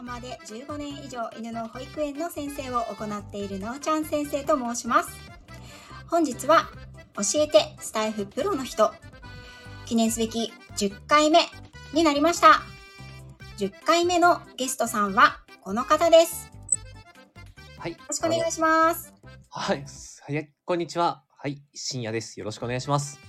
浜で15年以上犬の保育園の先生を行っているなおちゃん先生と申します。本日は教えてスタイフプロの人記念すべき10回目になりました。10回目のゲストさんはこの方です。はい。よろしくお願いします。はい。はい、こんにちは。はい、深夜です。よろしくお願い。します。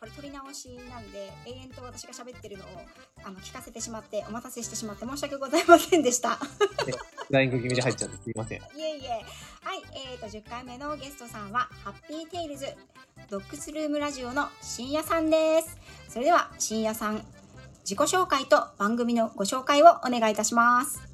これ取り直しなんで永遠と私が喋ってるのをあの聞かせてしまってお待たせしてしまって申し訳ございませんでしたフ ライング気味で入っちゃってすいません。いえいえはいえーと10回目のゲストさんはハッピーテイルズドッグスルームラジオの深夜さんですそれでは深夜さん自己紹介と番組のご紹介をお願いいたしますはい。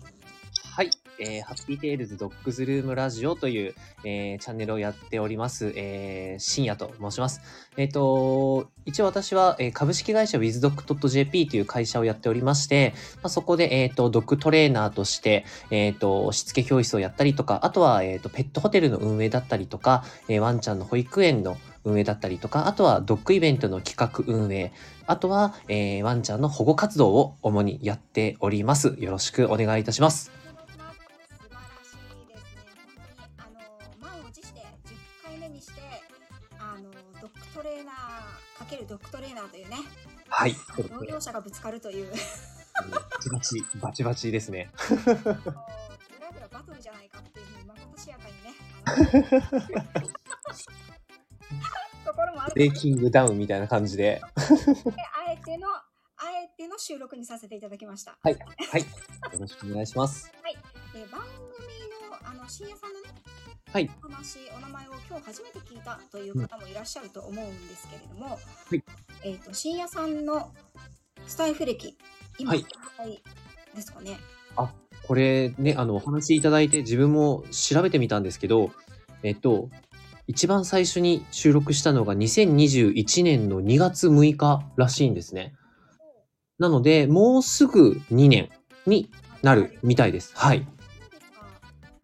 えー、ハッピーテイルズドッグズルームラジオという、えーチャンネルをやっております、えー、深夜と申します。えっ、と、一応私は、えー株式会社 WithDoc.jp という会社をやっておりまして、まあ、そこで、えっ、と、ドッグトレーナーとして、えっ、と、しつけ教室をやったりとか、あとは、えっ、と、ペットホテルの運営だったりとか、えーワンちゃんの保育園の運営だったりとか、あとはドッグイベントの企画運営、あとは、えーワンちゃんの保護活動を主にやっております。よろしくお願いいたします。回目にしてあのドッグトレーナーかけるドッグトレーナーというねはい。同業者がぶつかるというバチバチ、バチバチですね。裏ではバトルじゃないかっていうふうにまことしやかにねところもあるブレイキングダウンみたいな感じで。であえてのあえての収録にさせていただきました。はい。はい。よろしくお願いします。で番組のあの深夜さんのねはい。お話お名前を今日初めて聞いたという方もいらっしゃると思うんですけれども、いえっ、と深夜さんのスタイフ歴今、はいはい、ですかね？これね、あの、お話いただいて自分も調べてみたんですけど、えっと、一番最初に収録したのが2021年の2月6日らしいんですね。なので、もうすぐ2年になるみたいです。はい。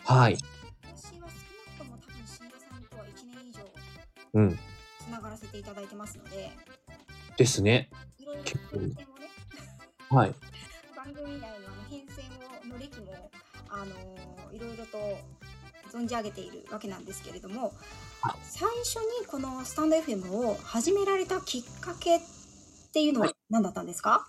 はい。うん。つながらせていただいてますので、ですね。いろいろ結構ね。はい。番組内のあの変遷をの歴もあのいろいろと存じ上げているわけなんですけれどもはい最初にこのスタンド FM を始められたきっかけっていうのははい何だったんですか、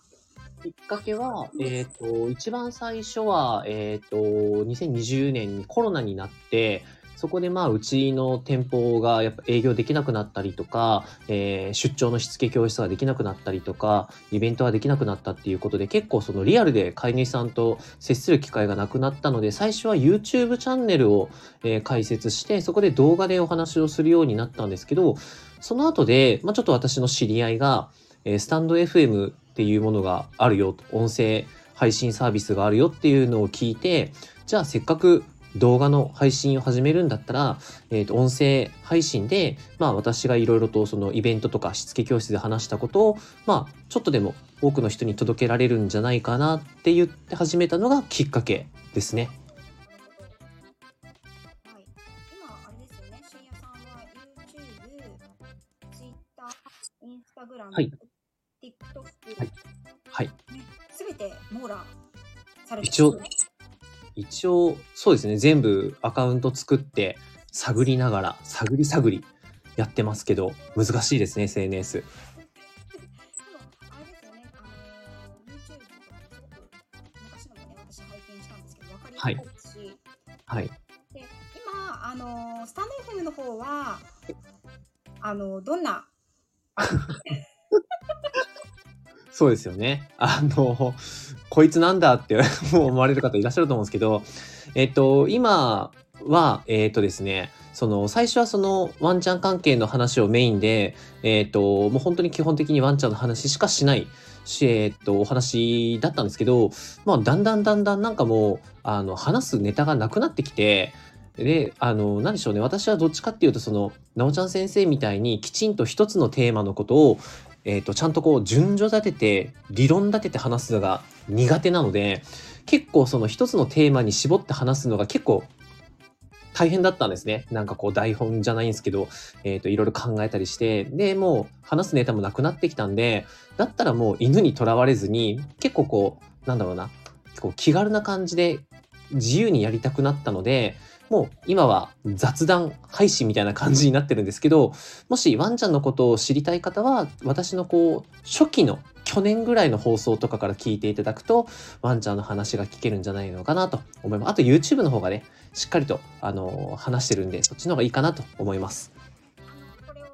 きっかけは、えっ、と、一番最初は、えっ、と、2020年にコロナになって、そこでまあ、うちの店舗がやっぱ営業できなくなったりとか、えー出張のしつけ教室ができなくなったりとか、イベントができなくなったっていうことで、結構そのリアルで飼い主さんと接する機会がなくなったので、最初は YouTube チャンネルを、えー開設して、そこで動画でお話をするようになったんですけど、その後で、まあ、ちょっと私の知り合いが、えースタンド FM っていうものがあるよと、音声配信サービスがあるよっていうのを聞いて、じゃあせっかく動画の配信を始めるんだったら、えっ、と、音声配信で、まあ私がいろいろとそのイベントとかしつけ教室で話したことを、まあちょっとでも多くの人に届けられるんじゃないかなって言って始めたのがきっかけですね。はい、今あれですよね。深夜さんはい。TikTok、はい。はい。すべて網羅されてますよね。一応、そうですね、全部アカウント作って探りながら、探り探りやってますけど、難しいですね、SNS。でも、あれですよね、あのー、YouTube とかもすごく昔のもね、私拝見したんですけど、わかりやすいはい。で、今、あのー、スタンド FM の方は、あのー、どんな、そうですよね。あの、こいつなんだって 思われる方いらっしゃると思うんですけど、えっと、今は、えっとですね、その、最初はそのワンちゃん関係の話をメインで、えっと、もう本当に基本的にワンちゃんの話しかしないし、えっと、お話だったんですけど、まあ、だんだんだんだんなんかもう、あの、話すネタがなくなってきて、で、あの、何でしょうね。私はどっちかっていうと、その、なおちゃん先生みたいにきちんと一つのテーマのことを、えっ、と、ちゃんとこう、順序立てて、理論立てて話すのが苦手なので、結構その一つのテーマに絞って話すのが結構大変だったんですね。なんかこう台本じゃないんですけど、えっ、と、いろいろ考えたりして、で、もう話すネタもなくなってきたんで、だったらもう犬にとらわれずに、結構こう、なんだろうな、こう気軽な感じで自由にやりたくなったので、もう今は雑談配信みたいな感じになってるんですけど、もしワンちゃんのことを知りたい方は、私のこう、初期の去年ぐらいの放送とかから聞いていただくと、ワンちゃんの話が聞けるんじゃないのかなと思います。あと YouTube の方がね、しっかりと、あの話してるんで、そっちの方がいいかなと思います。という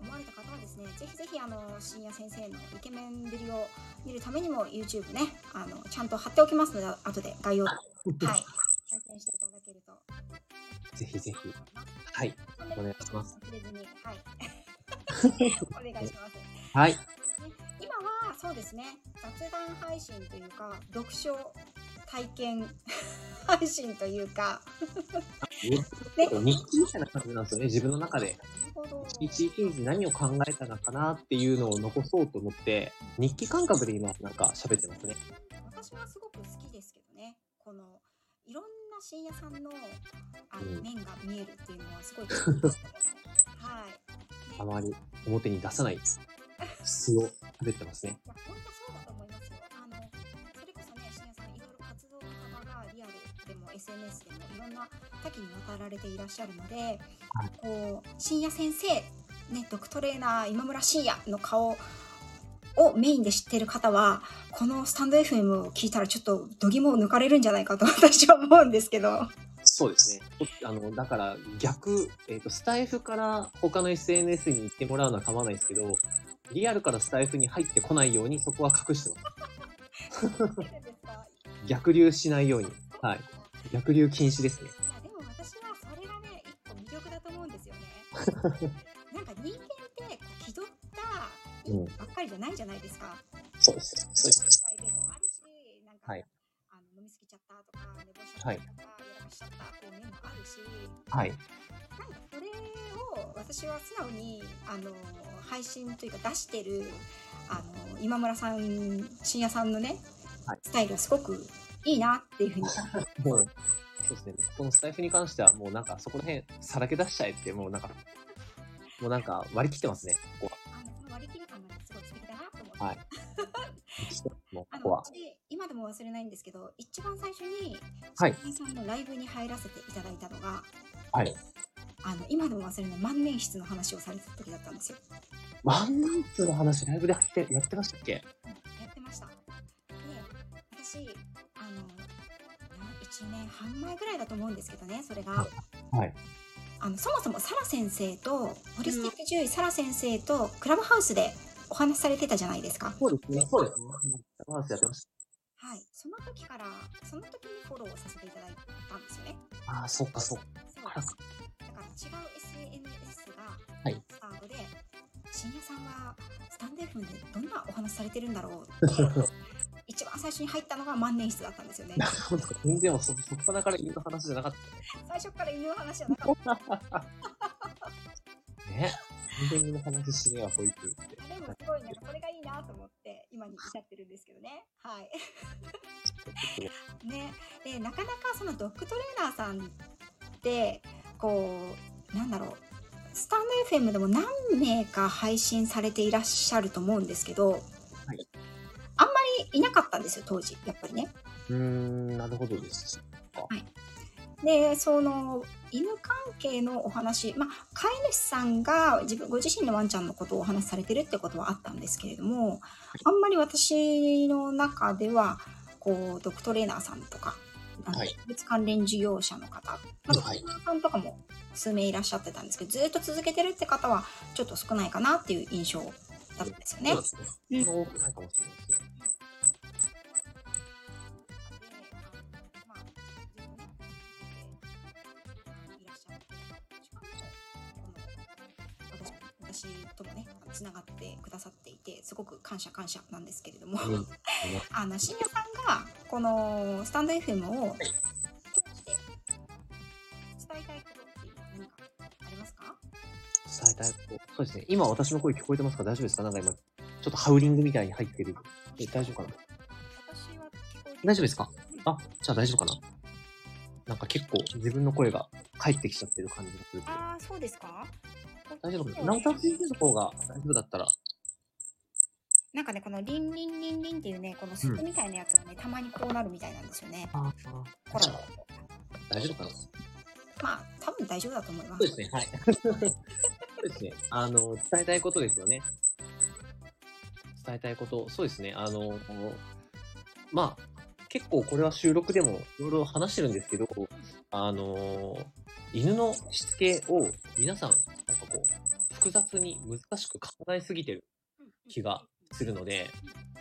思われた方は、ぜひぜひあの深夜先生のイケメンぶりを見るためにも YouTube ね、あのちゃんと貼っておきますので、後で概要欄 はい、拝見していただけると。ぜひぜひ。はい。お願いします。忘れずに、はい。お願いします。はい。ね今はそうですね雑談配信というか読書体験 配信というか ね日記みたいな感じなんですよね。自分の中で。一日に何を考えたのかなっていうのを残そうと思って、日記感覚で今なんか喋ってますね。私はすごく好きですけどねこのいろんな深夜さんのあの、うん面が見えるっていうのはすごい好きです はいあまり表に出さない素を喋ってますね。本当そうだ SNS でもいろんな多岐にわたられていらっしゃるので、こう、深夜先生、ね、ドクトレーナー今村深夜の顔をメインで知ってる方は、このスタンド FM を聞いたらちょっと度肝を抜かれるんじゃないかと私は思うんですけど。そうですね。あの、だから逆、えっ、と、スタイフから他の SNS に行ってもらうのは構わないですけど、リアルからスタイフに入ってこないようにそこは隠してます。逆流しないように。はい。逆流禁止ですね。いやでも私はそれがね一個魅力だと思うんですよね。なんか人間って気取ったうんばっかりじゃないじゃないですか。そうです。そうです。プライベートもあるし、なんか、はいあの飲みすぎちゃったとか寝坊しちゃったとか、やらかしちゃったっていう面もあるし、はい。なんかそれを私は素直にあの配信というか出してるあの今村さん深夜さんのね、はいスタイルはすごくいいなっていうふうにもう、そうですね。このスタイフに関してはもうなんかそこら辺さらけ出しちゃえって、もうなんか、もうなんか割り切ってますね。ここあのその割り切り感がすごい素敵だなと思って。はいもうあここは。今でも忘れないんですけど一番最初にはい新さんのライブに入らせていただいたのがはい。あの今でも忘れない万年筆の話をされてた時だったんですよ。万年筆の話ライブでやってやってましたっけ？1年半前ぐらいだと思うんですけどねそれが。はい。あのそもそもサラ先生とホリスティック獣医サラ先生とクラブハウスでお話しされてたじゃないですか。そうですね。そうですね。ハウスやってましはい。その時からその時にフォローさせていただいたんですよね。た。ああ、そっかそっか。そうだから違う SNS がはいスタートで、深夜さんはスタンド FM でどんなお話されてるんだろう 最初に入ったのが万年筆だったんですよね。なるほど。全然そ、そこからから犬の話じゃなかっ最初から犬の話じゃなかった。た。ね。全然犬の話しねえわ、こいつ。でもすごいなんかそれがいいなと思って今に至ってるんですけどね。はい。ね、でなかなかそのドッグトレーナーさんってこうなんだろうスタンド FM でも何名か配信されていらっしゃると思うんですけど、はいあんまりいなかったんですよ当時やっぱりね。うーん、なるほどです。でその犬関係のお話、まあ、飼い主さんが自分ご自身のワンちゃんのことをお話しされてるってことはあったんですけれどもあんまり私の中ではこうドッグトレーナーさんとかあのはい動物関連事業者の方、まあ、はいさんとかも数名いらっしゃってたんですけどずっと続けてるって方はちょっと少ないかなっていう印象だったんですよね。そうですね。多くないかもしれないですね。なんですけれども、うん。あの、深夜さんが、この、スタンド FM を、通して、伝えたいことって何かありますか？伝えたいこと。そうですね。今私の声聞こえてますか？大丈夫ですか？なんか今、ちょっとハウリングみたいに入ってる。え大丈夫かな？私は聞こ大丈夫ですか？あ、じゃあ大丈夫かな？なんか結構自分の声が返ってきちゃってる感じがする。ああ、そうですか？大丈夫かな直太先生の方が大丈夫だったら。なんかね、このリンリンリンリンっていうね、この鈴みたいなやつがね、たまにこうなるみたいなんですよね。あコロナ大丈夫かなまあ、多分大丈夫だと思いま。そうですすね、はい。そうですね。あの、伝えたいことですよね。伝えたいこと、そうですね。あの、まあ、結構これは収録でもいろいろ話してるんですけど、あの、犬のしつけを皆さん、なんかこう、複雑に難しく考えすぎてる気がするので、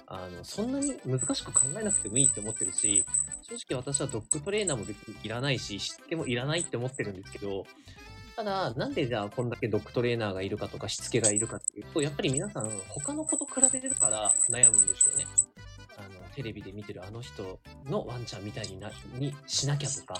あの、そんなに難しく考えなくてもいいって思ってるし、正直私はドッグトレーナーも別にいらないし、しつけもいらないって思ってるんですけど、ただ、なんでじゃあこんだけドッグトレーナーがいるかとかしつけがいるかっていうと、やっぱり皆さん他の子と比べれるから悩むんですよね。あの、テレビで見てるあの人のワンちゃんみたいにな、にしなきゃとか、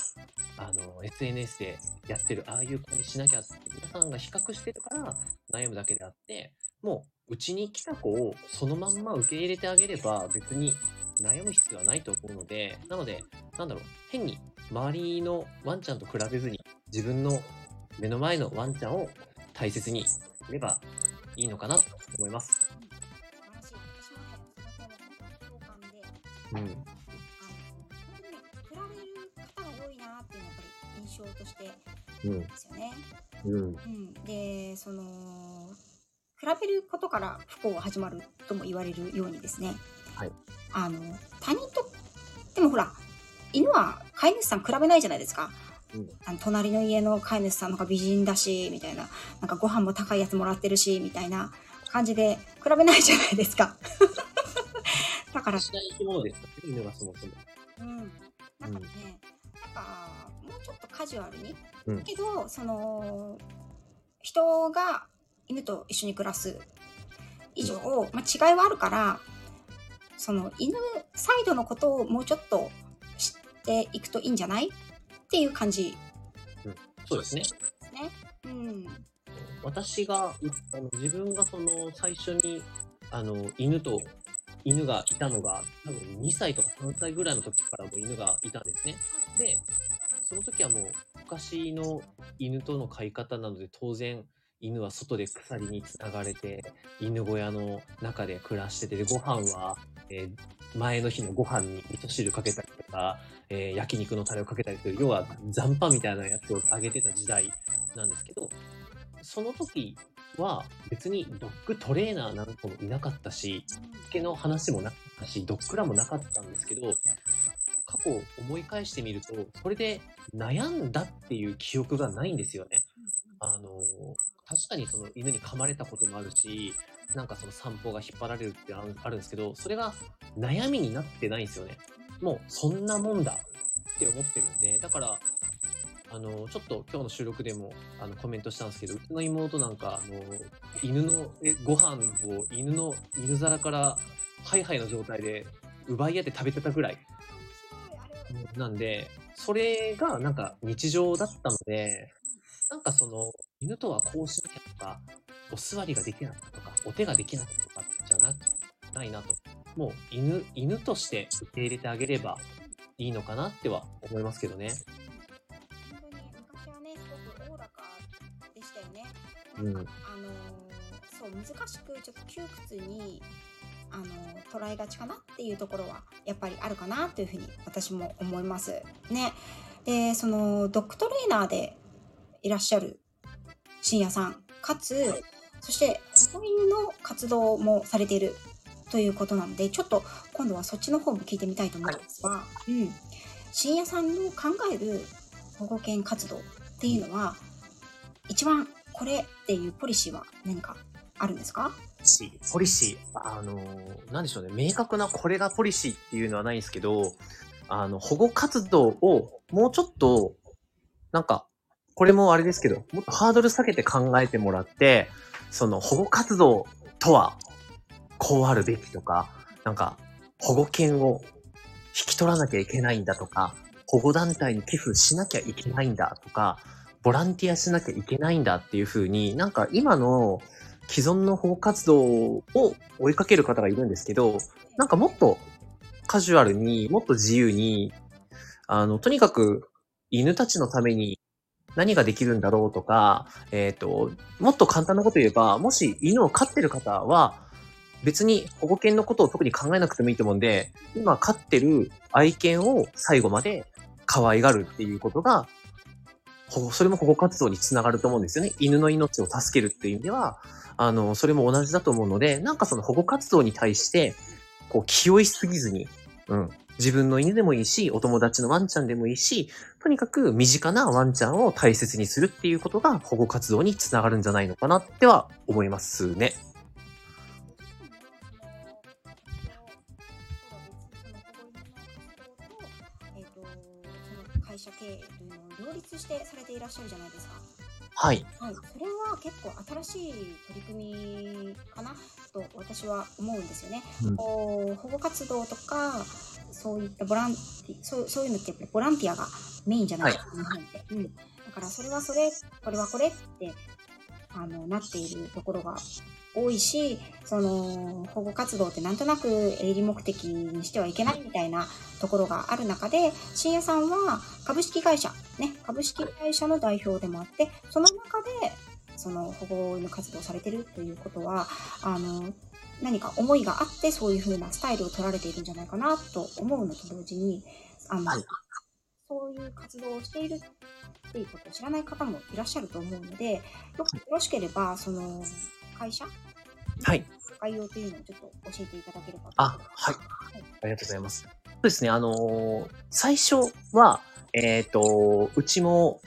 あの、SNS でやってるああいう子にしなきゃって皆さんが比較してるから悩むだけであって、もう、うちに来た子をそのまんま受け入れてあげれば別に悩む必要はないと思うので、なので、なんだろう、変に周りのワンちゃんと比べずに自分の目の前のワンちゃんを大切にすればいいのかなと思います。うん。としてうん。ですよね。うん。うん。で、その、比べることから不幸が始まるとも言われるようにですね。はい。あの、他人と、でもほら、犬は飼い主さん比べないじゃないですか。うんあの隣の家の飼い主さんの方が美人だし、みたいな。なんかご飯も高いやつもらってるし、みたいな感じで比べないじゃないですか。だから、しない生き物ですからね、犬がそもそも。うん。なんかね、なんか、もうちょっとカジュアルに。うんけど、その、人が犬と一緒に暮らす以上、まあ、違いはあるから、その犬サイドのことをもうちょっと知っていくといいんじゃないっていう感じそうですね。ね。うん。私が、うあの自分がその最初に、あの、犬と、犬がいたのが、多分2歳とか3歳ぐらいの時からもう犬がいたんですね。で、その時はもう昔の犬との飼い方なので当然犬は外で鎖につながれて犬小屋の中で暮らしててご飯は、えー前の日のご飯に味噌汁かけたりとか、えー焼肉のタレをかけたりする要は残飯みたいなやつをあげてた時代なんですけどその時は別にドッグトレーナーなんかもいなかったししつけの話もなかったしドッグラもなかったんですけど過去を思い返してみるとそれで悩んだっていう記憶がないんですよね。あの確かにその犬に噛まれたこともあるしなんかその散歩が引っ張られるってあるあるんですけどそれが悩みになってないんですよね。もうそんなもんだって思ってるんでだからあのちょっと今日の収録でもあのコメントしたんですけどうちの妹なんかあの犬のえご飯を犬の犬皿からハイハイの状態で奪い合って食べてたぐらいなんで、それがなんか日常だったので、なんかその、犬とはこうしなきゃとか、お座りができなかったとか、お手ができなかったとかじゃなないなと。もう犬、犬として受け入れてあげればいいのかなっては思いますけどね。本当に昔はね、すごくおおらかでしたよね。あのーそう、難しく、ちょっと窮屈に、あのー捉えがちかなっていうところは、やっぱりあるかなというふうに私も思います。ね。で、その、ドッグトレーナーでいらっしゃる深夜さん、かつ、そして、保護犬の活動もされているということなので、ちょっと今度はそっちの方も聞いてみたいと思うんですが、うん。深夜さんの考える保護犬活動っていうのは、一番これっていうポリシーは何かあるんですか？しポリシー、あのー、なんでしょうね、明確なこれがポリシーっていうのはないんですけど、あの、保護活動をもうちょっと、なんか、これもあれですけど、もっとハードル下げて考えてもらって、その保護活動とは、こうあるべきとか、なんか、保護犬を引き取らなきゃいけないんだとか、保護団体に寄付しなきゃいけないんだとか、ボランティアしなきゃいけないんだっていう風に、なんか今の既存の保護活動を追いかける方がいるんですけど、なんかもっとカジュアルにもっと自由に、あの、とにかく犬たちのために何ができるんだろうとか、えっ、と、もっと簡単なこと言えば、もし犬を飼ってる方は、別に保護犬のことを特に考えなくてもいいと思うんで、今飼ってる愛犬を最後まで可愛がるっていうことが、それも保護活動につながると思うんですよね。犬の命を助けるっていう意味では、あの、それも同じだと思うので、なんかその保護活動に対して、こう気負いすぎずに、うん。自分の犬でもいいし、お友達のワンちゃんでもいいし、とにかく身近なワンちゃんを大切にするっていうことが保護活動につながるんじゃないのかなっては思いますね。会社経営というのを両立してされていらっしゃるじゃないですか。はい。はい、それは結構新しい取り組みかなと私は思うんですよね。うん、保護活動とかそういったボランティそうそういうのってやっぱりボランティアがメインじゃないですか、日本って。うん、だからそれはそれこれはこれってあのなっているところが多いし、その保護活動ってなんとなく営利目的にしてはいけないみたいなところがある中で、深夜さんは株式会社、ね、株式会社の代表でもあって、その中でその保護犬活動されてるということは、あの、何か思いがあってそういう風なスタイルを取られているんじゃないかなと思うのと同時に、あの、そういう活動をしているっていうことを知らない方もいらっしゃると思うので、よろしければ、その、会社？はい。概要というのをちょっと教えていただければあ、はい。ありがとうございます。そうですね、あのー、最初は、えっ、ー、と、うちも、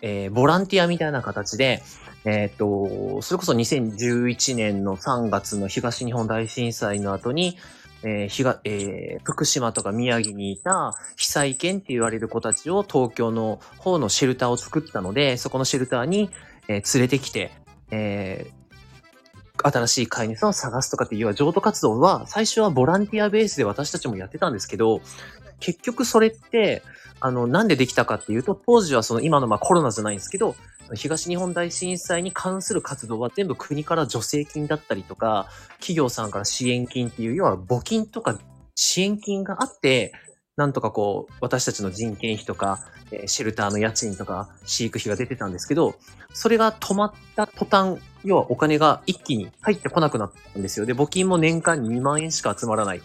えー、ボランティアみたいな形で、えっ、と、それこそ2011年の3月の東日本大震災の後に、えー、ひが、えー、福島とか宮城にいた被災犬って言われる子たちを東京の方のシェルターを作ったので、そこのシェルターに、えー、連れてきて、えー、新しい飼い主さんを探すとかっていう譲渡活動は、最初はボランティアベースで私たちもやってたんですけど、結局それって、あの、なんでできたかっていうと、当時はその今のまあコロナじゃないんですけど、東日本大震災に関する活動は全部国から助成金だったりとか、企業さんから支援金っていう、要は募金とか支援金があって、なんとかこう、私たちの人件費とか、えシェルターの家賃とか、飼育費が出てたんですけど、それが止まった途端、要はお金が一気に入ってこなくなったんですよ。で、募金も年間2万円しか集まらない。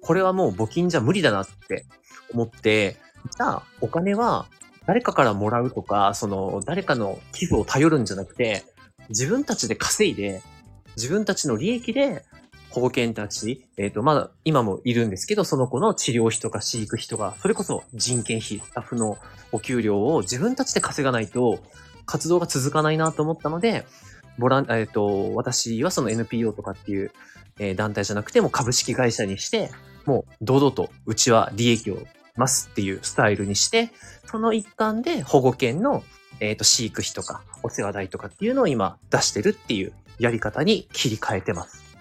これはもう募金じゃ無理だなって思って、じゃあお金は誰かからもらうとか、その誰かの寄付を頼るんじゃなくて、自分たちで稼いで、自分たちの利益で保護犬たち、えっ、ー、と、まだ今もいるんですけど、その子の治療費とか飼育費とか、それこそ人件費、スタッフのお給料を自分たちで稼がないと、活動が続かないなと思ったので、ボラン、えっ、ー、と、私はその NPO とかっていう、えー、団体じゃなくても株式会社にして、もう堂々とうちは利益をますっていうスタイルにして、その一環で保護犬の、えっ、ー、と飼育費とかお世話代とかっていうのを今出してるっていうやり方に切り替えてます。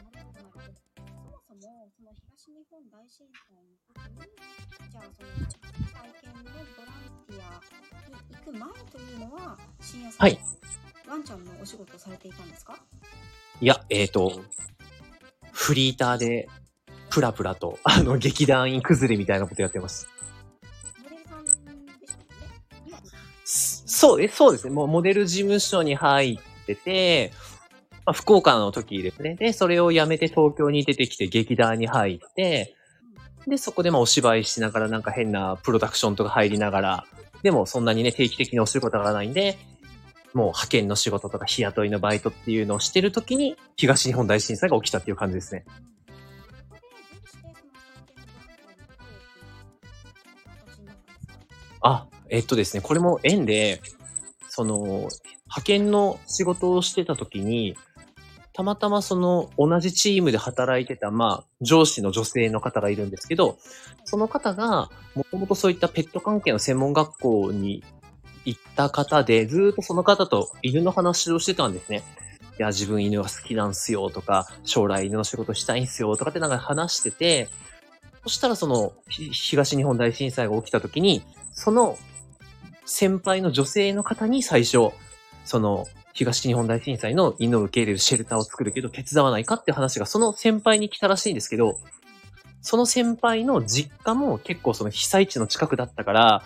はい。ワンちゃんのお仕事されていたんですか？いや、えっ、ー、と、フリーターで、プラプラと、あの、劇団員崩れみたいなことやってます。モデルさんでしたね？そう、え、そうですね。もうモデル事務所に入ってて、まあ、福岡の時ですね。で、それを辞めて東京に出てきて劇団に入って、で、そこでまあお芝居しながらなんか変なプロダクションとか入りながら、でもそんなにね、定期的にお仕事がないんで、もう派遣の仕事とか日雇いのバイトっていうのをしてるときに、東日本大震災が起きたっていう感じですね。あ、えっとですね、これも縁で、その、派遣の仕事をしてた時に、たまたまその同じチームで働いてた、まあ、上司の女性の方がいるんですけど、その方が、もともとそういったペット関係の専門学校に行った方で、ずっとその方と犬の話をしてたんですね。いや、自分犬が好きなんすよとか、将来犬の仕事したいんすよとかってなんか話してて、そしたらその、東日本大震災が起きた時に、その先輩の女性の方に最初、その、東日本大震災の犬を受け入れるシェルターを作るけど手伝わないかって話がその先輩に来たらしいんですけど、その先輩の実家も結構その被災地の近くだったから、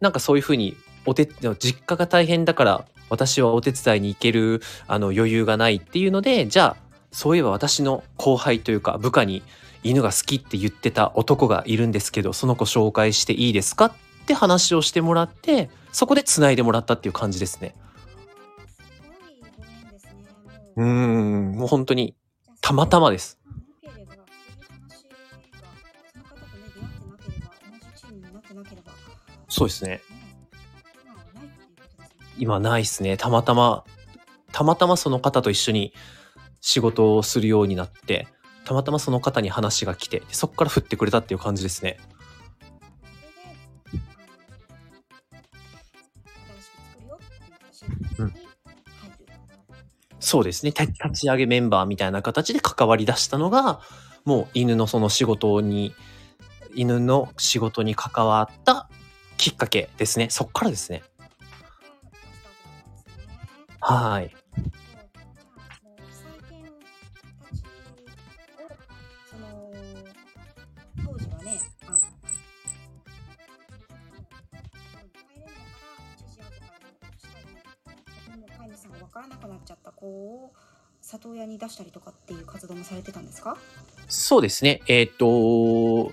なんかそういうふうに、お手、実家が大変だから、私はお手伝いに行ける、あの、余裕がないっていうので、じゃあ、そういえば私の後輩というか、部下に犬が好きって言ってた男がいるんですけど、その子紹介していいですかって話をしてもらって、そこで繋いでもらったっていう感じですね。うーん、もう本当に、たまたまです。そうですね。今ないっすね。たまたま、たまたまその方と一緒に仕事をするようになって、たまたまその方に話が来て、でそこから振ってくれたっていう感じですね。そうですね。た立ち上げメンバーみたいな形で関わり出したのが、もう犬のその仕事に、犬の仕事に関わったきっかけですね。そっからですね。はい。分からなくなっちゃった子を里親に出したりとかっていう活動もされてたんですかそうですね。えっ、と、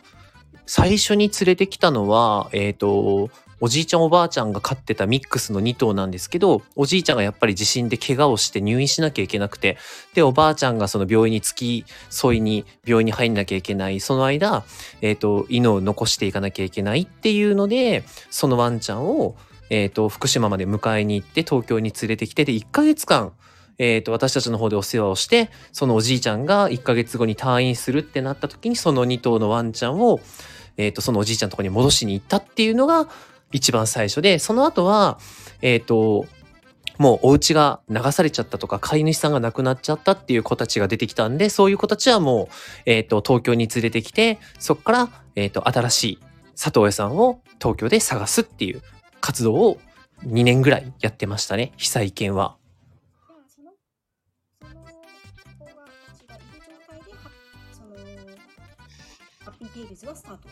最初に連れてきたのは、えっ、と、おじいちゃんおばあちゃんが飼ってたミックスの2頭なんですけど、おじいちゃんがやっぱり地震で怪我をして入院しなきゃいけなくて、で、おばあちゃんがその病院に付き添いに病院に入んなきゃいけない、その間、えっ、と、犬を残していかなきゃいけないっていうので、そのワンちゃんを、えっ、と、福島まで迎えに行って東京に連れてきて、で、1ヶ月間、えっ、と、私たちの方でお世話をして、そのおじいちゃんが1ヶ月後に退院するってなった時に、その2頭のワンちゃんを、えっ、と、そのおじいちゃんのとこに戻しに行ったっていうのが一番最初で、その後は、えっ、と、もうお家が流されちゃったとか、飼い主さんが亡くなっちゃったっていう子たちが出てきたんで、そういう子たちはもう、えっ、と、東京に連れてきて、そこから、えっ、と、新しい里親さんを東京で探すっていう活動を2年ぐらいやってましたね、被災犬は。そのそのそのハッピーテイルズはスタート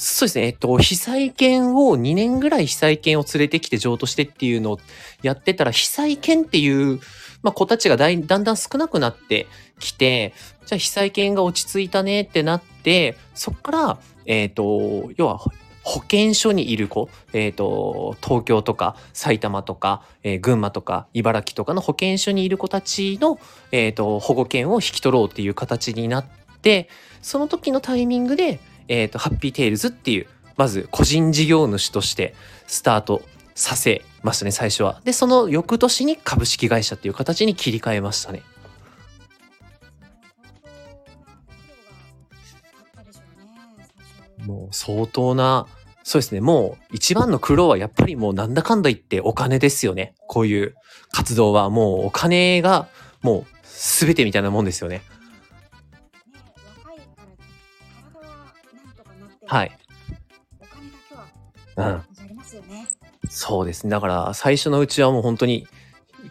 そうですね。えっと、被災犬を2年ぐらい被災犬を連れてきて譲渡してっていうのをやってたら、被災犬っていう、まあ、子たちがだいだんだん少なくなってきて、じゃあ被災犬が落ち着いたねってなって、そこから、えっと、要は、保健所にいる子、えっ、と、東京とか埼玉とか、えー群馬とか茨城とかの保健所にいる子たちの、えっ、と、保護犬を引き取ろうっていう形になって、その時のタイミングで、えっ、と、ハッピーテイルズっていう、まず個人事業主としてスタートさせましたね、最初は。で、その翌年に株式会社っていう形に切り替えましたね。もう相当な、そうですね、もう一番の苦労はやっぱりもうなんだかんだ言ってお金ですよね。こういう活動はもうお金がもう全てみたいなもんですよね。はい。お金だけはうん。ありますよねそうですね。だから最初のうちはもう本当に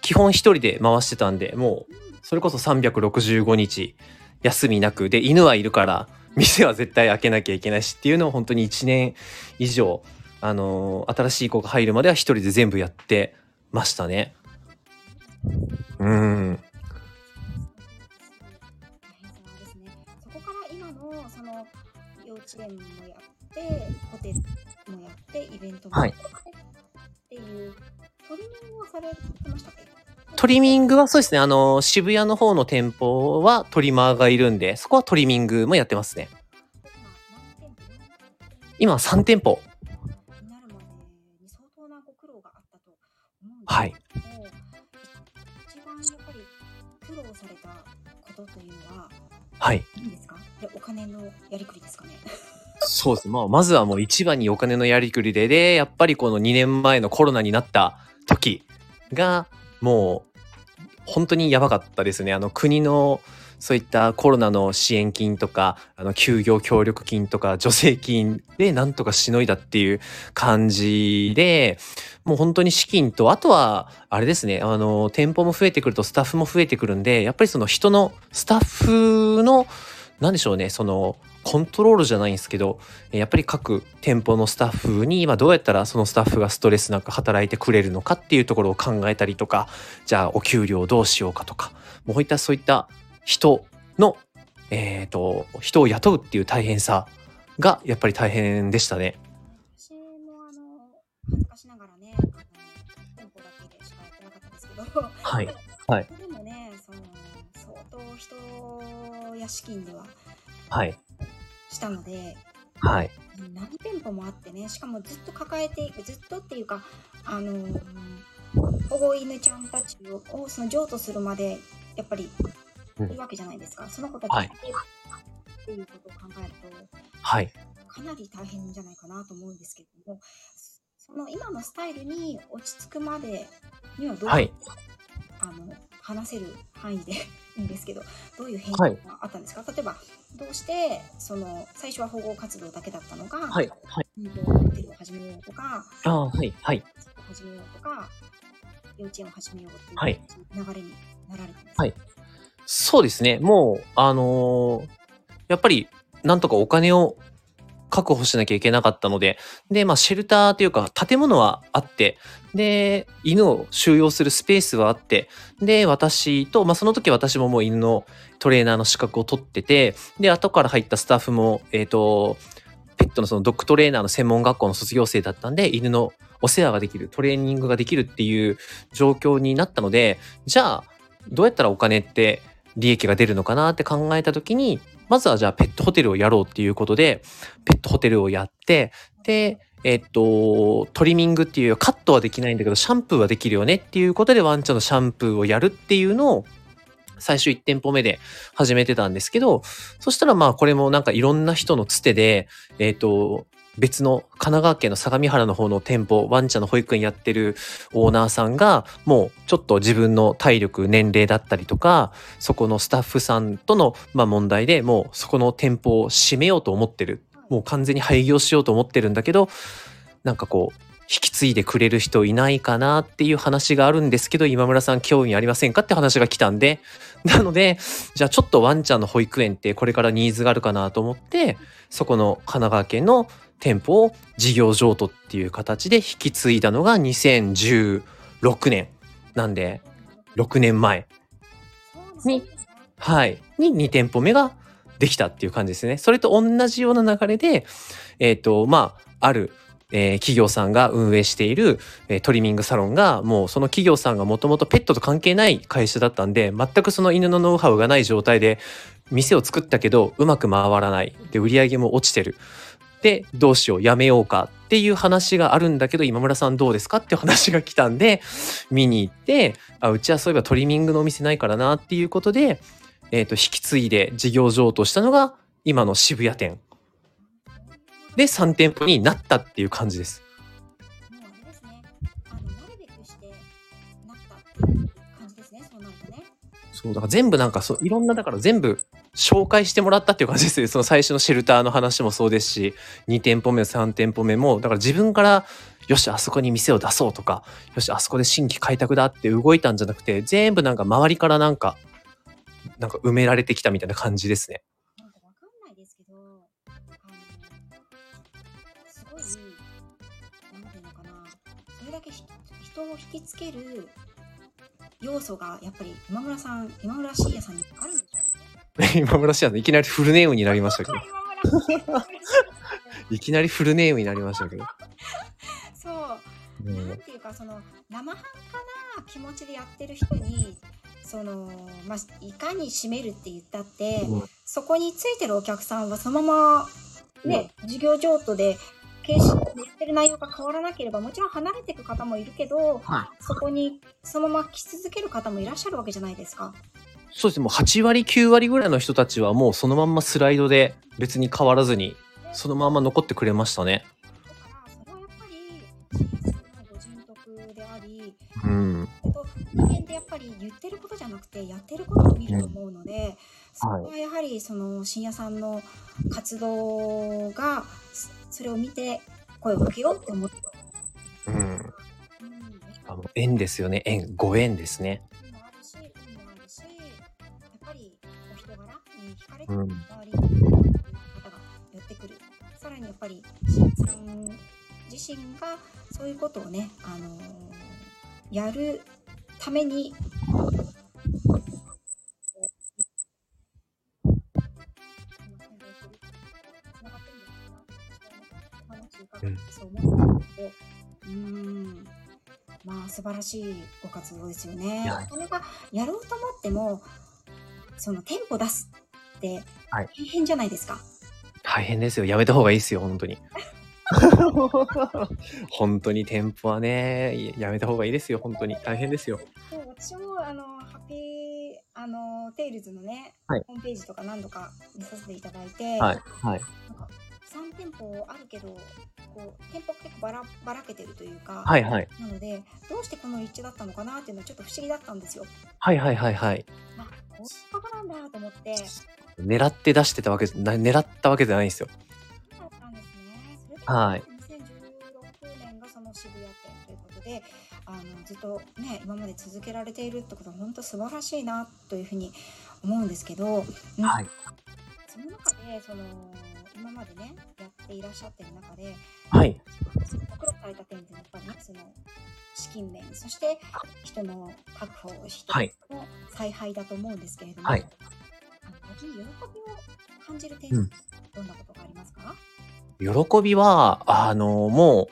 基本一人で回してたんで、もうそれこそ365日休みなく、で、犬はいるから店は絶対開けなきゃいけないしっていうのを本当に1年以上、あのー新しい子が入るまでは一人で全部やってましたね。うん。そこから今のその幼稚園もやってホテルもやってイベントもやって、っていうトリミングをされてましたっけ？トリミングはそうですね、あのー渋谷の方の店舗はトリマーがいるんで、そこはトリミングもやってますね。今は3店舗。になるまでに相当なご苦労があったと思うんはいですけど、一番やっぱり苦労されたことというのははい。何ですか？でお金のやりくそうです。まあ、まずはもう一番にお金のやりくりで、で、やっぱりこの2年前のコロナになった時が、もう、本当にやばかったですね。あの、国の、そういったコロナの支援金とか、あの、休業協力金とか、助成金でなんとかしのいだっていう感じで、もう本当に資金と、あとは、あれですね、あの、店舗も増えてくるとスタッフも増えてくるんで、やっぱりその人の、スタッフの、なんでしょうね、その、コントロールじゃないんですけど、やっぱり各店舗のスタッフに今どうやったらそのスタッフがストレスなく働いてくれるのかっていうところを考えたりとか、じゃあお給料どうしようかとか、もういったそういった人の、えっ、と、人を雇うっていう大変さがやっぱり大変でしたね。私もあのしながらね、だけでしかやってなかったんですけど、はい。はいでもね、その相当人や資金でははい。したので、はい。何店舗もあってね、しかもずっと抱えていく、ずっとっていうか、あの保護犬ちゃんたちををその譲渡するまでやっぱりうんいるわけじゃないですか。その子たちはいっていうことを考えると、はい。かなり大変じゃないかなと思うんですけども、その今のスタイルに落ち着くまでにはどう、はいあの話せる範囲で いいんですけど、どういう変はい化があったんですか、例えば、どうしてその最初は保護活動だけだったのが、はい。はい。運動ホテルを始めようとか、ああ、はい。はい。始めようとか、幼稚園を始めようっていうはい流れになられたんですか、はいそうですね。もう、あのーやっぱり、なんとかお金を確保しなきゃいけなかったので、で、まあ、シェルターというか、建物はあって、で、犬を収容するスペースはあって、で、私と、まあ、その時私ももう犬のトレーナーの資格を取ってて、で、後から入ったスタッフも、えっ、と、ペットのそのドッグトレーナーの専門学校の卒業生だったんで、犬のお世話ができる、トレーニングができるっていう状況になったので、じゃあ、どうやったらお金って利益が出るのかなって考えた時にまずはじゃあペットホテルをやろうっていうことでペットホテルをやってでえっとトリミングっていうカットはできないんだけどシャンプーはできるよねっていうことでワンちゃんのシャンプーをやるっていうのを最初1店舗目で始めてたんですけどそしたらまあこれもなんかいろんな人のつてでえっと別の神奈川県の相模原の方の店舗ワンちゃんの保育園やってるオーナーさんがもうちょっと自分の体力年齢だったりとかそこのスタッフさんとのまあ問題でもうそこの店舗を閉めようと思ってる。もう完全に廃業しようと思ってるんだけどなんかこう引き継いでくれる人いないかなっていう話があるんですけど今村さん興味ありませんかって話が来たんで。なのでじゃあちょっとワンちゃんの保育園ってこれからニーズがあるかなと思ってそこの神奈川県の店舗を事業譲渡っていう形で引き継いだのが2016年なんで6年前。に。はい。に2店舗目ができたっていう感じですね。それと同じような流れでえっ、とまああるえー企業さんが運営している、えートリミングサロンがもうその企業さんがもともとペットと関係ない会社だったんで全くその犬のノウハウがない状態で店を作ったけどうまく回らない。で売り上げも落ちてるでどうしようやめようかっていう話があるんだけど今村さんどうですかって話が来たんで見に行ってあうちはそういえばトリミングのお店ないからなっていうことで、えー、と引き継いで事業譲渡したのが今の渋谷店で3店舗になったっていう感じです。そうだから全部なんかそういろんなだから全部紹介してもらったっていう感じですね その最初のシェルターの話もそうですし2店舗目3店舗目もだから自分からよしあそこに店を出そうとかよしあそこで新規開拓だって動いたんじゃなくて全部なんか周りからなんかなんか埋められてきたみたいな感じですね。なんかわかんないですけど、あのすごい、なんていうのかな、それだけ人を引きつける要素がやっぱり今村さん、今村慎也さんにあるんでしょうね。今村氏はいきなりフルネームになりましたけどいきなりフルネームになりましたけど。そう。うんなんていうかその生半可な気持ちでやってる人にその、まあ、いかに締めるって言ったって、うんそこについてるお客さんはそのままね、授業譲渡で形式言ってる内容が変わらなければもちろん離れていく方もいるけどはそこにそのまま来続ける方もいらっしゃるわけじゃないですか。そうですねもう8割9割ぐらいの人たちはもうそのまんまスライドで別に変わらずにそのまま残ってくれましたね。だからそれはやっぱり親切なご人徳でありうん。と人間ってやっぱり言ってることじゃなくてやってることを見ると思うので、そこはやはりその深夜さんの活動がそれを見て声をかけようって思った。うん。うん、あの縁ですよね。縁、ご縁ですね。もあるし、縁もあるし、やっぱりお人柄に惹かれて周りの方が寄ってくる。さらにやっぱりしんさん自身がそういうことをね、あのー、やるためにまあ素晴らしいご活動ですよね。なかなかやろうと思ってもその店舗出すってはい大変じゃないですか。大変ですよ。やめた方がいいですよ、本当に。本当に店舗はね、やめた方がいいですよ、本当に。大変ですよ。私もあのハッピーあのテイルズのね、はいホームページとか何度か見させていただいて、はい。はい。なんか3店舗あるけどこう店舗結構ばらばらけてるというか、はいはい。なのでどうしてこの立地だったのかなっていうのはちょっと不思議だったんですよ。はいはいはいはい。まあこういうとこなんだと思って狙って出してたわけない、狙ったわけじゃないんですよ。そうだったんですね。それで、はい2016年がその渋谷店ということで、あのずっとね今まで続けられているってことは本当素晴らしいなというふうに思うんですけど、うんはい。その中でその今までねやっていらっしゃってる中で、はい。ご苦労された点ってやっぱりねその資金面そして人の確保人はいの采配だと思うんですけれども、はいあの喜びを感じる点、うんどんなことがありますか？喜びは、あの、もう、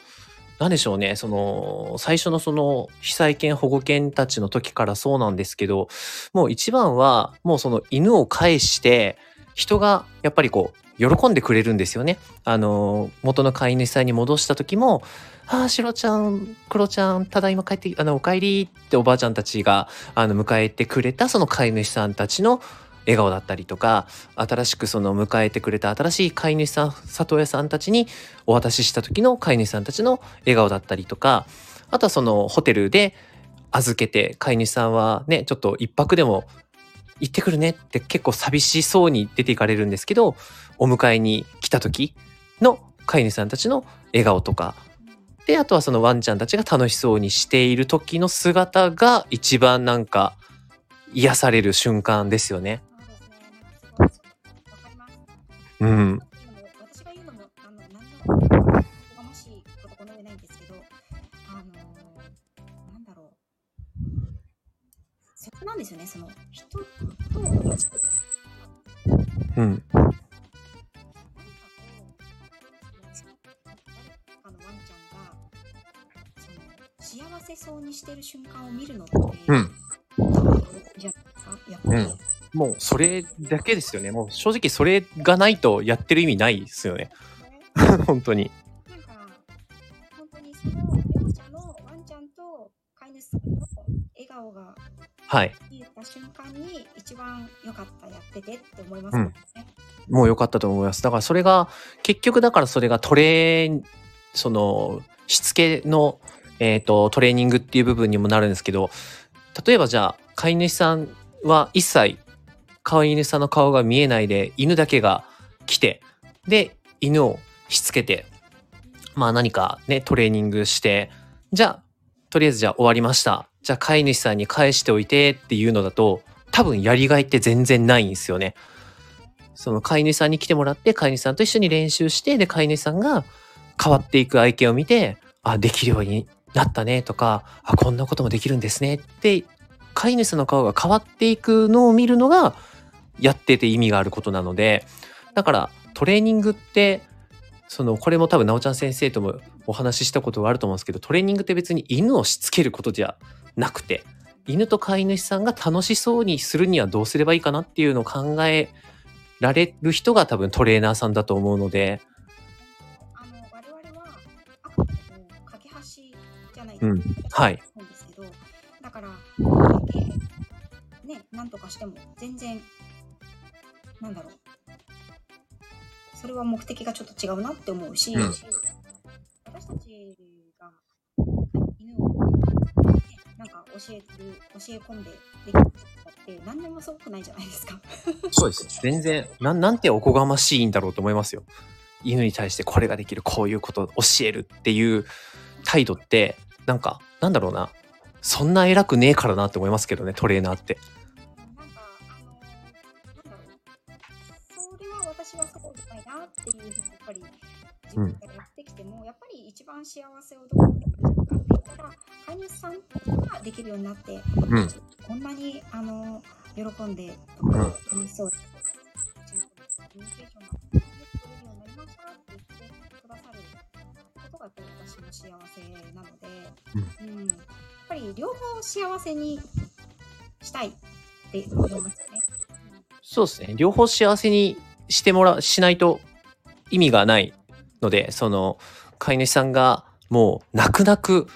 なんでしょうね、その、最初のその、被災犬保護犬たちの時からそうなんですけど、もう一番は、もうその犬を返して、人がやっぱりこう、喜んでくれるんですよね。あの、元の飼い主さんに戻した時も、ああ、シロちゃん、クロちゃん、ただいま帰って、あの、お帰りっておばあちゃんたちが、あの、迎えてくれたその飼い主さんたちの笑顔だったりとか、新しくその迎えてくれた新しい飼い主さん、里親さんたちにお渡しした時の飼い主さんたちの笑顔だったりとか、あとはそのホテルで預けて飼い主さんはね、ちょっと一泊でも行ってくるねって結構寂しそうに出て行かれるんですけど、お迎えに来た時の飼い主さんたちの笑顔とか、で、あとはそのワンちゃんたちが楽しそうにしている時の姿が一番なんか癒される瞬間ですよね。そうん。うん。私が言うのも、あの、何でも、おこがましいことこの上ないんですけど、あのーなんだろう。そこなんですよね、その、人と、うん。せそうにしてる瞬間を見るのって、うん。やっぱり。うんもうそれだけですよね。もう正直それがないとやってる意味ないですよね。本当に。なんか、本当にその両者のワンちゃんと飼い主さんの笑顔がはい。見えた瞬間に一番良かった、やっててって思いますもんね。もう良かったと思います。だからそれが、結局だからそれがトレー、その、しつけの、えっ、と、トレーニングっていう部分にもなるんですけど、例えばじゃあ、飼い主さんは一切、飼い主さんの顔が見えないで、犬だけが来て、で、犬をしつけて、まあ何かね、トレーニングして、じゃあ、とりあえずじゃあ終わりました。じゃあ飼い主さんに返しておいてっていうのだと、多分やりがいって全然ないんですよね。その飼い主さんに来てもらって、飼い主さんと一緒に練習して、で、飼い主さんが変わっていく愛犬を見て、あ、できるようになったねとか、あ、こんなこともできるんですねって、飼い主さんの顔が変わっていくのを見るのが、やってて意味があることなので、だからトレーニングって、その、これも多分、なおちゃん先生ともお話ししたことがあると思うんですけど、トレーニングって別に犬をしつけることじゃなくて、犬と飼い主さんが楽しそうにするにはどうすればいいかなっていうのを考えられる人が多分トレーナーさんだと思うので、ないうんはい。思うんですけど、だから、これだけ、ね、なんとかしても全然、なんだろう。それは目的がちょっと違うなって思うし、うん私たちが犬を、ね、なんか教える、教え込んでできることって何でもすごくないじゃないですか。そうです。全然、なん、なんておこがましいんだろうと思いますよ。犬に対してこれができる、こういうことを教えるっていう態度って、なんか、なんだろうな。そんな偉くねえからなって思いますけどね、トレーナーって。なんか、あのなんだろう。それは私はそうじゃないなっていうふうに、やっぱり自自分がやってきても、やっぱり一番幸せをどうするかって言ったら、飼い主さんができるようになって、うん。こんなにあの喜んで、ん楽しそうで、コミュニケーションが取れるようになりましたって言ってくださることがやっぱり私の幸せなので、うんやっぱり両方幸せにしたいって思いますよね。そうですね。両方幸せにしてもら、しないと意味がないので、その、飼い主さんがもう泣く泣く、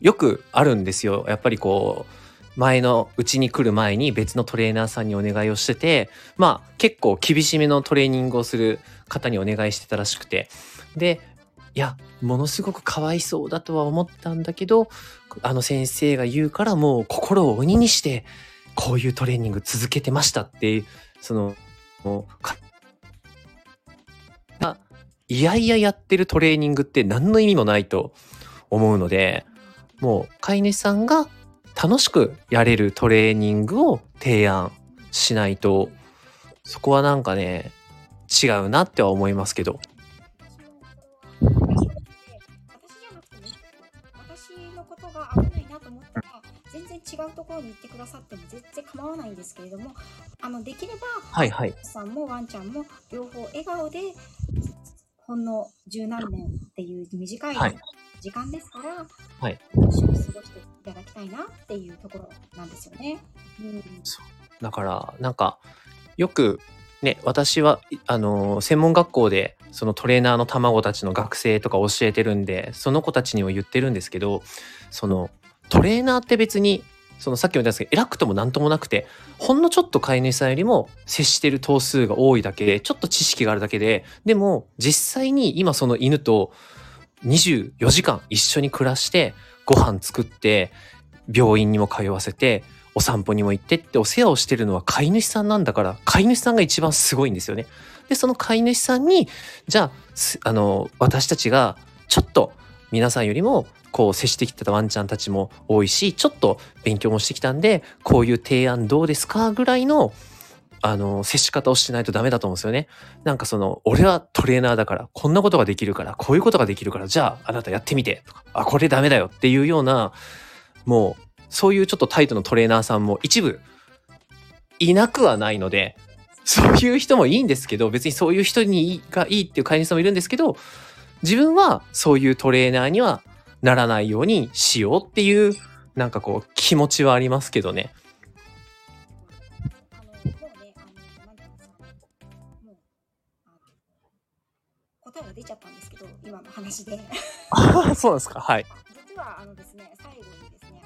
よくあるんですよ。やっぱりこう、前のうちに来る前に別のトレーナーさんにお願いをしてて、まあ結構厳しめのトレーニングをする方にお願いしてたらしくて。で、いや、ものすごくかわいそうだとは思ったんだけど、あの先生が言うからもう心を鬼にして、こういうトレーニング続けてましたってその、もうか、がいやいややってるトレーニングって何の意味もないと思うので、もう飼い主さんが楽しくやれるトレーニングを提案しないと、そこはなんかね、違うなっては思いますけど。違うところに行ってくださっても全然構わないんですけれどもあのできればはいはい。おさんもワンちゃんも両方笑顔でほんの十何年っていう短いはい時間ですから、はい一緒に過ごしていただきたいなっていうところなんですよね。うんだから、なんか、よく、ね、私は、いあのー専門学校で、そのトレーナーの卵たちの学生とか教えてるんで、その子たちには言ってるんですけど、その、トレーナーって別に、そのさっきも言ったんですけど、偉くともなんともなくて、ほんのちょっと飼い主さんよりも接してる頭数が多いだけで、ちょっと知識があるだけで、でも、実際に今その犬と24時間一緒に暮らして、ご飯作って、病院にも通わせて、お散歩にも行ってってお世話をしてるのは飼い主さんなんだから、飼い主さんが一番すごいんですよね。で、その飼い主さんに、じゃあ、あの、私たちが、ちょっと、皆さんよりも、こう、接してきてたワンちゃんたちも多いし、ちょっと勉強もしてきたんで、こういう提案どうですかぐらいの、あの、接し方をしないとダメだと思うんですよね。なんかその、俺はトレーナーだから、こんなことができるから、こういうことができるから、じゃあ、あなたやってみて、とか、あ、これダメだよっていうような、もう、そういうちょっとタイトのトレーナーさんも一部いなくはないので、そういう人もいいんですけど、別にそういう人にがいいっていう飼い主さんもいるんですけど、自分はそういうトレーナーにはならないようにしようっていう、なんかこう気持ちはありますけどね。答えが出ちゃったんですけど、今の話で。そうですか。はい。実は、あのですね、最後にですね、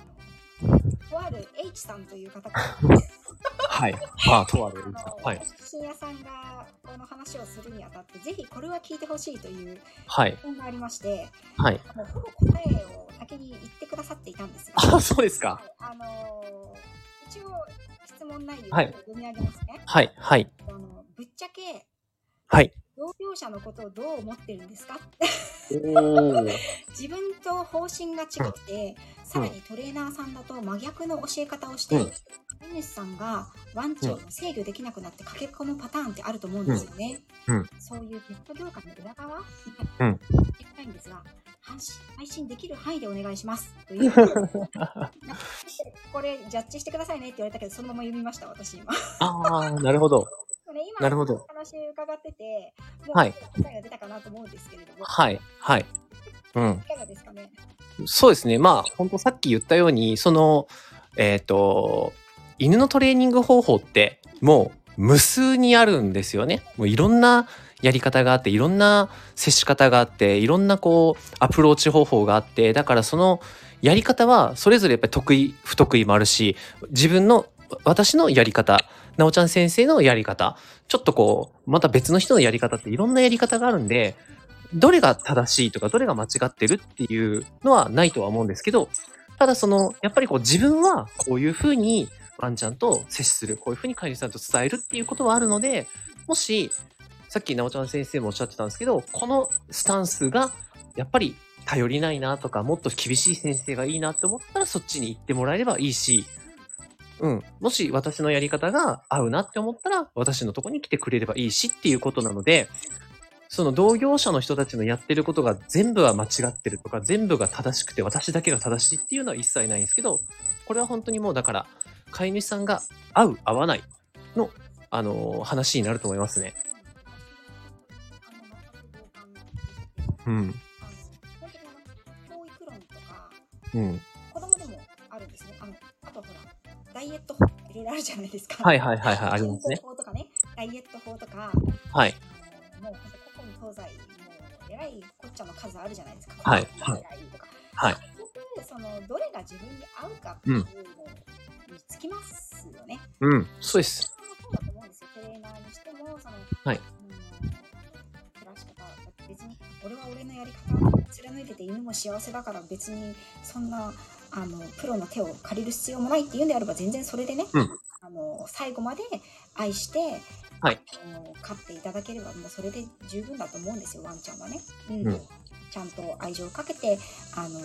あの、とある H さんという方から、はい。あ、とあるはい。深夜さんがこの話をするにあたって、ぜひこれは聞いてほしいというはい。本がありまして、はい。もうほぼ答えを先に言ってくださっていたんですが、あ、そうですか。はいあの一応質問内容をはい読み上げますね。はい。はい。あのぶっちゃけはい。同業者のことをどう思ってるんですか？自分と方針が違くて、さらにトレーナーさんだと真逆の教え方をして、うん飼い主さんがワンちゃんを制御できなくなって駆け込むパターンってあると思うんですよね。うんうんそういうペット業界の裏側、うん聞きたいんですが、配信配信できる範囲でお願いします。というこ れ、ジャッジしてくださいねって言われたけど、そのまま読みました、私今。ああ、なるほど。これ今なるほど話伺ってて、もうはい答えが出たかなと思うんですけれども、はい。はい。うん。いかがですかね？そうですね。まあ、本当さっき言ったように、その、えっ、と、犬のトレーニング方法って、もう無数にあるんですよね。もういろんなやり方があって、いろんな接し方があって、いろんなこう、アプローチ方法があって、だからそのやり方は、それぞれやっぱり得意、不得意もあるし、自分の、私のやり方、なおちゃん先生のやり方、ちょっとこう、また別の人のやり方っていろんなやり方があるんで、どれが正しいとか、どれが間違ってるっていうのはないとは思うんですけど、ただその、やっぱりこう自分はこういうふうにワンちゃんと接する、こういうふうに飼い主さんと伝えるっていうことはあるので、もし、さっきなおちゃん先生もおっしゃってたんですけど、このスタンスがやっぱり頼りないなとか、もっと厳しい先生がいいなって思ったらそっちに行ってもらえればいいし、うん。もし私のやり方が合うなって思ったら、私のとこに来てくれればいいしっていうことなので、その同業者の人たちのやってることが全部は間違ってるとか、全部が正しくて私だけが正しいっていうのは一切ないんですけど、これは本当にもうだから、飼い主さんが合う、合わないの、あのー話になると思いますね。うん。うん。ダイエット法いろいろあるじゃないですか。はいはいはいはい、ありますね法とかね、ダイエット法とか、はい。もう古今東西、もう、えらいこっちゃの数あるじゃないですか。はいはい。はい結局、その、どれが自分に合うかっていうのにつきますよね。うん。そうです。そうだと思うんですよ。トレーナーにしても、その、はいうん暮らし方、別に、俺は俺のやり方を貫いてて犬も幸せだから別にそんなあのプロの手を借りる必要もないっていうんであれば全然それでね、うん。あの最後まで愛して、はい。あの飼っていただければもうそれで十分だと思うんですよワンちゃんはね、うん。うん。ちゃんと愛情をかけてあの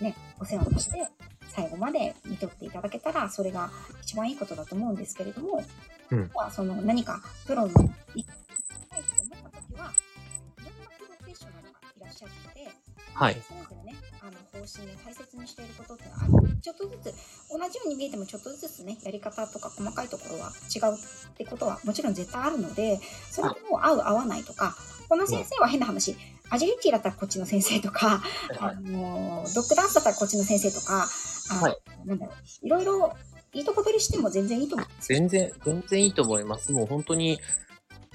ねお世話をして最後まで見とっていただけたらそれが一番いいことだと思うんですけれども、うん。まあその何かプロのいたいと思った時はいろんなプロフェッショナルがいらっしゃるので、はい。それぞれね、あの方針で大切にしていることってあるちょっとずつ、同じように見えてもちょっとずつね、やり方とか細かいところは違うってことはもちろん絶対あるので、それとも合う合わないとか、この先生は変な話、アジリティだったらこっちの先生とか、あのドッグダンスだったらこっちの先生とか、あはいなんだろう、いろいろいいとこ取りしても全然いいと思うんですよ。全然、全然いいと思います。もう本当に、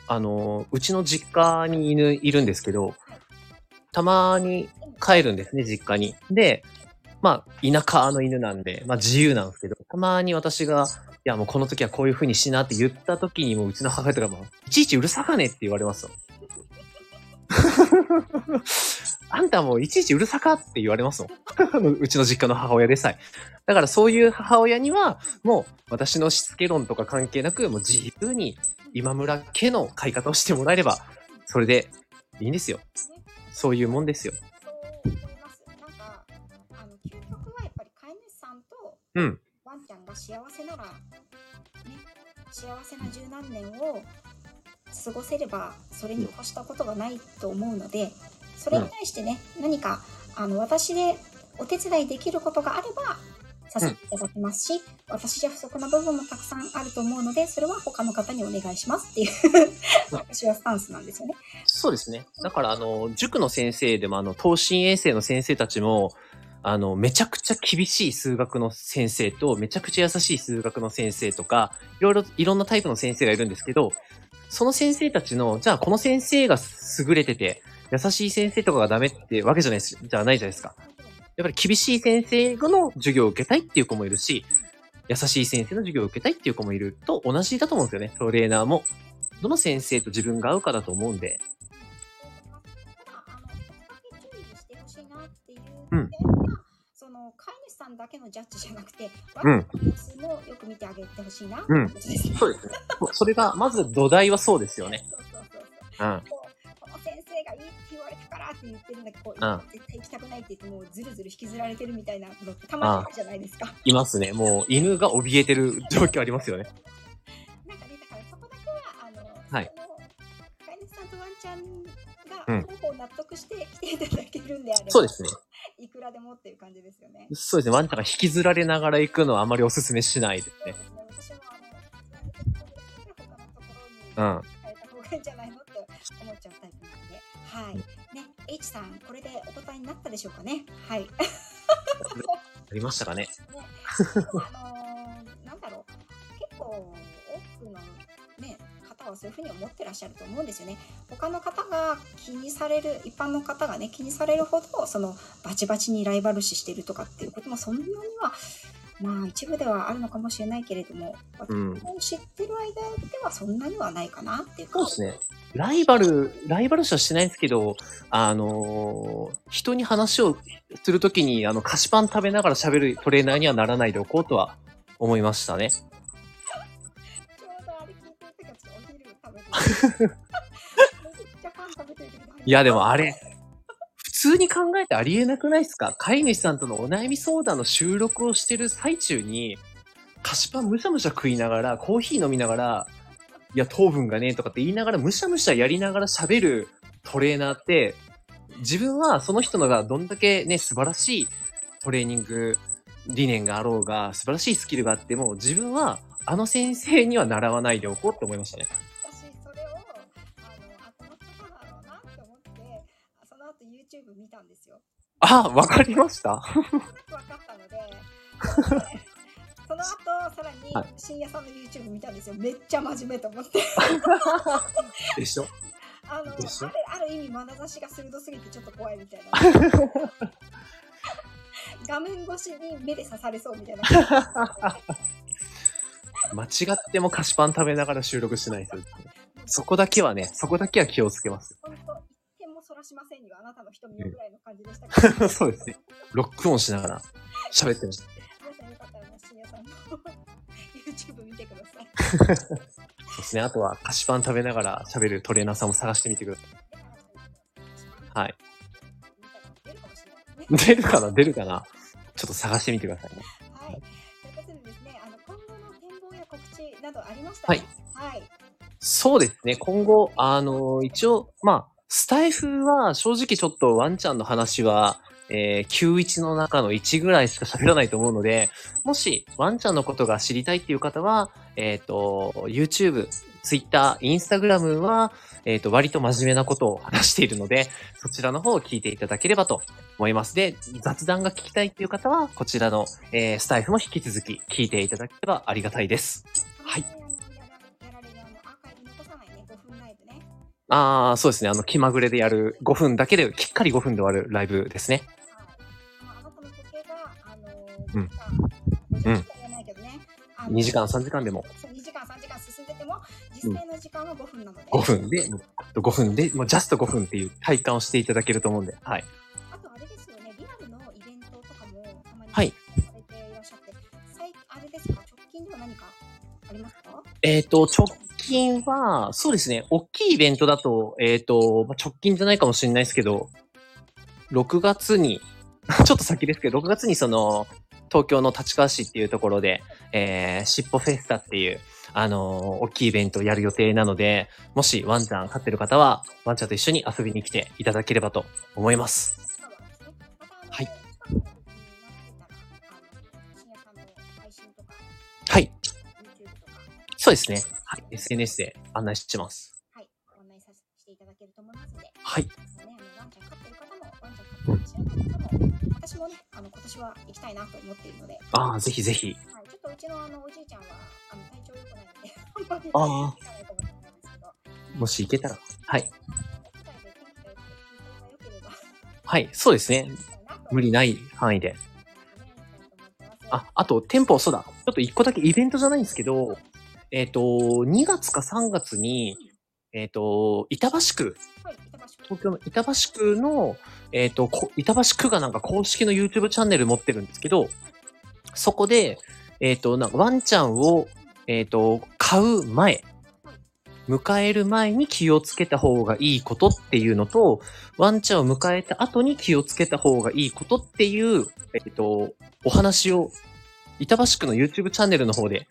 あの、うちの実家に犬いるんですけど、たまに帰るんですね、実家に。で、まあ、田舎の犬なんで、まあ自由なんですけど、たまに私が、いやもうこの時はこういう風にしなって言った時にもううちの母親とかも、いちいちうるさかねって言われますよ。あんたもういちいちうるさかって言われますもん。うちの実家の母親でさえ。だからそういう母親には、もう私のしつけ論とか関係なく、もう自由に今村家の飼い方をしてもらえれば、それでいいんですよ。そういうもんですよ。そう思います。なんか、あの、究極はやっぱり飼い主さんとうん。ワンちゃんが幸せなら、ね、幸せな十何年を過ごせれば、それに越したことがないと思うので、それに対してね、何か、あの、私でお手伝いできることがあれば、させていただきますし、私じゃ不足な部分もたくさんあると思うので、それは他の方にお願いしますっていう、私はスタンスなんですよね。そうですね。だから、あの、塾の先生でも、あの、東進衛生の先生たちも、あの、めちゃくちゃ厳しい数学の先生と、めちゃくちゃ優しい数学の先生とか、いろいろ、いろんなタイプの先生がいるんですけど、その先生たちの、じゃあこの先生が優れてて、優しい先生とかがダメってわけじゃないです、じゃないじゃないですか。やっぱり厳しい先生の授業を受けたいっていう子もいるし、優しい先生の授業を受けたいっていう子もいると同じだと思うんですよね。トレーナーも。どの先生と自分が合うかだと思うんで。ううんその、飼い主さんだけのジャッジじゃなくて、ワうんもよく見てあげてほしいなうん。そうですね。それが、まず土台はそうですよね。そうそうそうそう。うん。この先生がいいっからって言ってるんだけど、こううん絶対行きたくないって言ってもうずるずる引きずられてるみたいなのってたまにあるじゃないですか。いますね。もう、犬が怯えてる状況ありますよね。なんかね、だからそこだけは、あの、はい飼い主さんとワンちゃんがうん双方納得して来ていただけるんであれば、そうですね。いくらでもっていう感じですよね。そうですね。ワンちゃんが引きずられながら行くのはあまりお勧めしないですね。私もあの、他のところにうん。変えた方がいいんじゃないのって思っちゃうタイプなんで。はい。ね、H さん、これでお答えになったでしょうかね？はい。ありましたかね？ね、あのーなんだろう、結構多くの、ね、方はそういうふうに思ってらっしゃると思うんですよね。他の方が気にされる、一般の方がね、気にされるほど、そのバチバチにライバル視してるとかっていうこともそんなには、まあ一部ではあるのかもしれないけれども、うん私も知ってる間ではそんなにはないかなっていうか。そうですね。ライバル、ライバル視はしてないんですけど、あのー人に話をするときに、あの、菓子パン食べながら喋るトレーナーにはならないでおこうとは思いましたね。いや、でもあれ、普通に考えてありえなくないですか？飼い主さんとのお悩み相談の収録をしてる最中に、菓子パンむしゃむしゃ食いながら、コーヒー飲みながら、いや、糖分がね、とかって言いながら、むしゃむしゃやりながら喋るトレーナーって、自分はその人のがどんだけね、素晴らしいトレーニング理念があろうが、素晴らしいスキルがあっても、自分はあの先生には習わないでおこうって思いましたね。私それをあのあこのことだろうなって思ってその後 YouTube 見たんですよ。あ、わかりましたなんとなく分かったのでで その後さらにはい深夜さんの YouTube 見たんですよ。めっちゃ真面目と思って。でしょ？あのでしょ？ある意味眼差しが鋭すぎてちょっと怖いみたいな。画面越しに目で刺されそうみたいな。間違っても菓子パン食べながら収録しないと。そこだけはね、そこだけは気をつけます。本当一点もそらしませんよあなたの瞳をぐらいの感じでしたけど。そうですね。ロックオンしながら喋ってました。そうですね。あとは菓子パン食べながら喋るトレーナーさんも探してみてください。はい。出るかな？出るかな？ちょっと探してみてくださいね。はい。ということでですね、あの今後の展望や告知などありましたはい。はい。そうですね。今後、あの一応、まあ、スタイフは正直ちょっとワンちゃんの話は、えー、91の中の1ぐらいしか喋らないと思うので、もしワンちゃんのことが知りたいっていう方は、えっ、と、YouTube、Twitter、Instagram は、えっ、と、割と真面目なことを話しているので、そちらの方を聞いていただければと思います。で、雑談が聞きたいっていう方は、こちらの、えースタイフも引き続き聞いていただければありがたいです。はいああのアーカイブ残さないね、5分ライブね。ああ、そうですね。あの、気まぐれでやる5分だけで、きっかり5分で終わるライブですね。はい。まあ、あなたの時計が、あのー、うん2時間、3時間でも。そう2時間、3時間進んでても、実際の時間は5分なので。5分で、5分で、もうジャスト5分っていう体感をしていただけると思うんで、はい。あとあれですよね、リアルのイベントとかもたまにはい。されていらっしゃって、最あれですか、直近では何かありますか？えっ、と、直近は、そうですね、大きいイベントだと、えっ、と、まあ直近じゃないかもしれないですけど、6月に、ちょっと先ですけど、6月にその、東京の立川市っていうところで、えー、しっぽフェスタっていう、あのー大きいイベントをやる予定なので、もしワンちゃん飼ってる方は、ワンちゃんと一緒に遊びに来ていただければと思います。はいはい。そうですね。はい。SNS で案内します。はい、ご案内させていただけると思いますので、はい。私もね、あの今年は行きたいなと思っているので、ああ、ぜひぜひ。はい、ちょっとうちのあのおじいちゃんはあの体調良くないので、あんまりかないと思うんですけど、もし行けたら。はい。はい。そうですね。無理ない範囲で。あ、あと、店舗、そうだ。ちょっと一個だけイベントじゃないんですけど、えっ、と、2月か3月に、えっ、と、板橋区、はい、板橋区。東京の板橋区の、えっ、と、こ板橋区がなんか公式の YouTube チャンネル持ってるんですけど、そこで、えっ、と、なんかワンちゃんを、えっ、と、買う前、迎える前に気をつけた方がいいことっていうのと、ワンちゃんを迎えた後に気をつけた方がいいことっていう、えっ、と、お話を、板橋区の YouTube チャンネルの方で、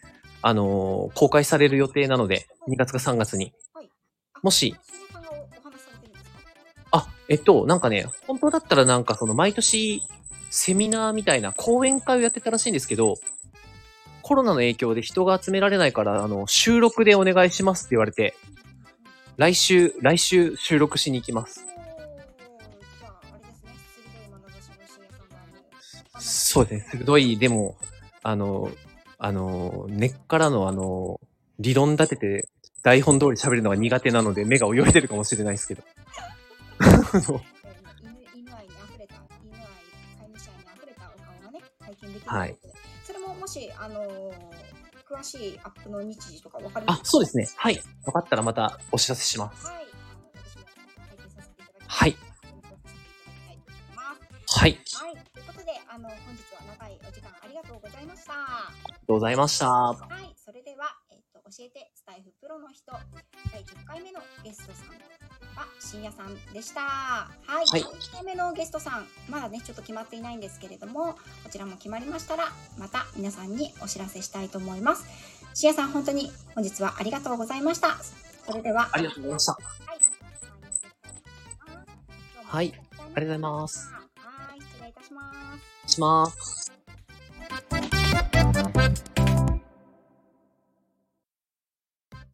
あのー公開される予定なので、2月か3月に。もし、えっと、なんかね、本当だったらなんかその毎年セミナーみたいな講演会をやってたらしいんですけど、コロナの影響で人が集められないから、あの、収録でお願いしますって言われて、来週、来週収録しに行きます。そうですね、鋭い、でも、あの、あの、根っからのあの、理論立てて台本通り喋るのが苦手なので目が泳いでるかもしれないですけど。犬犬愛に溢れた犬愛飼い主愛に溢れたお顔がね体験できるとはいそれももしあのー詳しいアップの日時とかわかりまあす、かそうですね。はい。分かったらまたお知らせします。はいあの私もさせていただきますはい。はい。ありはいということであの本日は長いお時間ありがとうございましたがとうございました。はい、それでは、えっと、教えてスタイフプロの人、第10回目のゲストさんは深夜さんでした。はい、はい11回目のゲストさん、まだね、ちょっと決まっていないんですけれども、こちらも決まりましたら、また皆さんにお知らせしたいと思います。シアさん、本当に本日はありがとうございました。それでは。ありがとうございました。はい。はい。ありがとうございます。はい、失礼いたします。します。